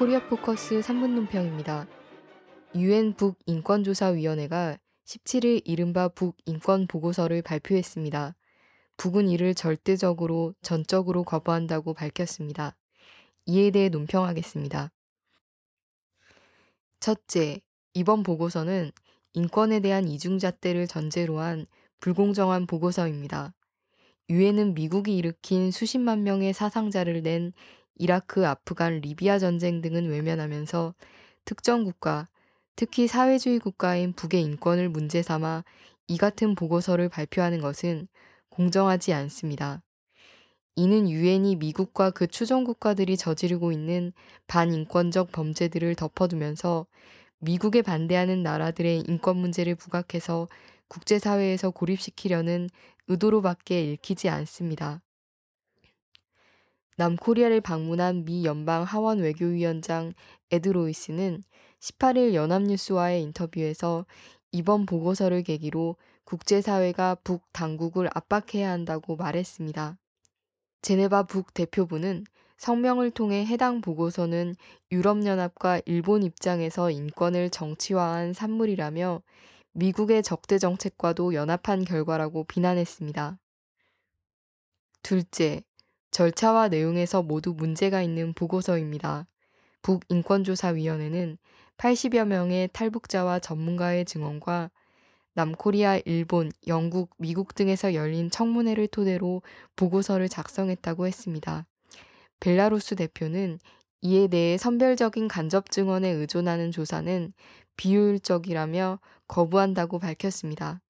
코리아 포커스 3분 논평입니다. 유엔 북인권조사위원회가 17일 이른바 북인권 보고서를 발표했습니다. 북은 이를 절대적으로 전적으로 거부한다고 밝혔습니다. 이에 대해 논평하겠습니다. 첫째, 이번 보고서는 인권에 대한 이중잣대를 전제로 한 불공정한 보고서입니다. 유엔은 미국이 일으킨 수십만 명의 사상자를 낸 이라크, 아프간, 리비아 전쟁 등은 외면하면서 특정 국가, 특히 사회주의 국가인 북의 인권을 문제 삼아 이 같은 보고서를 발표하는 것은 공정하지 않습니다. 이는 유엔이 미국과 그 추종 국가들이 저지르고 있는 반인권적 범죄들을 덮어두면서 미국에 반대하는 나라들의 인권 문제를 부각해서 국제사회에서 고립시키려는 의도로밖에 읽히지 않습니다. 남코리아를 방문한 미 연방 하원 외교위원장 에드로이 스는 18일 연합뉴스와의 인터뷰에서 이번 보고서를 계기로 국제사회가 북 당국을 압박해야 한다고 말했습니다. 제네바 북 대표부는 성명을 통해 해당 보고서는 유럽연합과 일본 입장에서 인권을 정치화한 산물이라며 미국의 적대 정책과도 연합한 결과라고 비난했습니다. 둘째, 절차와 내용에서 모두 문제가 있는 보고서입니다. 북인권조사위원회는 80여 명의 탈북자와 전문가의 증언과 남코리아, 일본, 영국, 미국 등에서 열린 청문회를 토대로 보고서를 작성했다고 했습니다. 벨라루스 대표는 이에 대해 선별적인 간접 증언에 의존하는 조사는 비효율적이라며 거부한다고 밝혔습니다.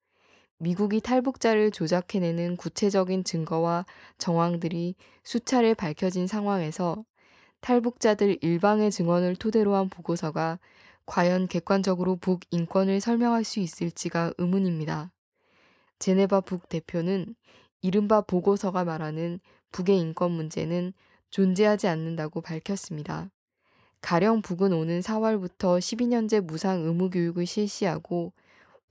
미국이 탈북자를 조작해내는 구체적인 증거와 정황들이 수차례 밝혀진 상황에서 탈북자들 일방의 증언을 토대로 한 보고서가 과연 객관적으로 북 인권을 설명할 수 있을지가 의문입니다. 제네바 북 대표는 이른바 보고서가 말하는 북의 인권 문제는 존재하지 않는다고 밝혔습니다. 가령 북은 오는 4월부터 12년제 무상 의무 교육을 실시하고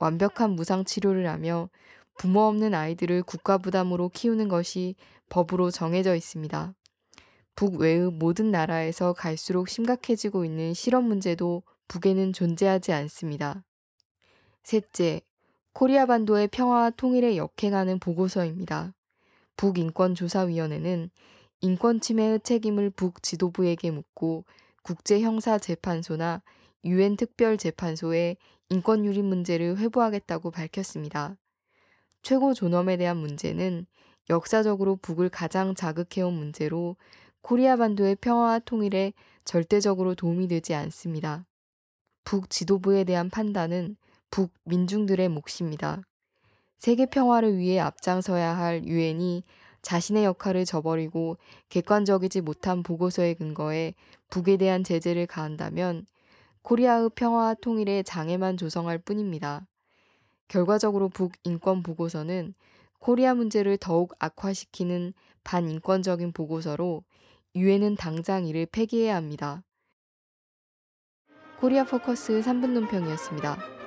완벽한 무상 치료를 하며 부모 없는 아이들을 국가 부담으로 키우는 것이 법으로 정해져 있습니다. 북외의 모든 나라에서 갈수록 심각해지고 있는 실업 문제도 북에는 존재하지 않습니다. 셋째, 코리아 반도의 평화와 통일에 역행하는 보고서입니다. 북인권조사위원회는 인권 침해의 책임을 북 지도부에게 묻고 국제형사재판소나 유엔 특별재판소에 인권 유린 문제를 회부하겠다고 밝혔습니다. 최고 존엄에 대한 문제는 역사적으로 북을 가장 자극해온 문제로 코리아 반도의 평화와 통일에 절대적으로 도움이 되지 않습니다. 북 지도부에 대한 판단은 북 민중들의 몫입니다. 세계 평화를 위해 앞장서야 할 유엔이 자신의 역할을 저버리고 객관적이지 못한 보고서에 근거해 북에 대한 제재를 가한다면 코리아의 평화와 통일에 장애만 조성할 뿐입니다. 결과적으로 북인권 보고서는 코리아 문제를 더욱 악화시키는 반인권적인 보고서로 유엔은 당장 이를 폐기해야 합니다. 코리아 포커스 3분 논평이었습니다.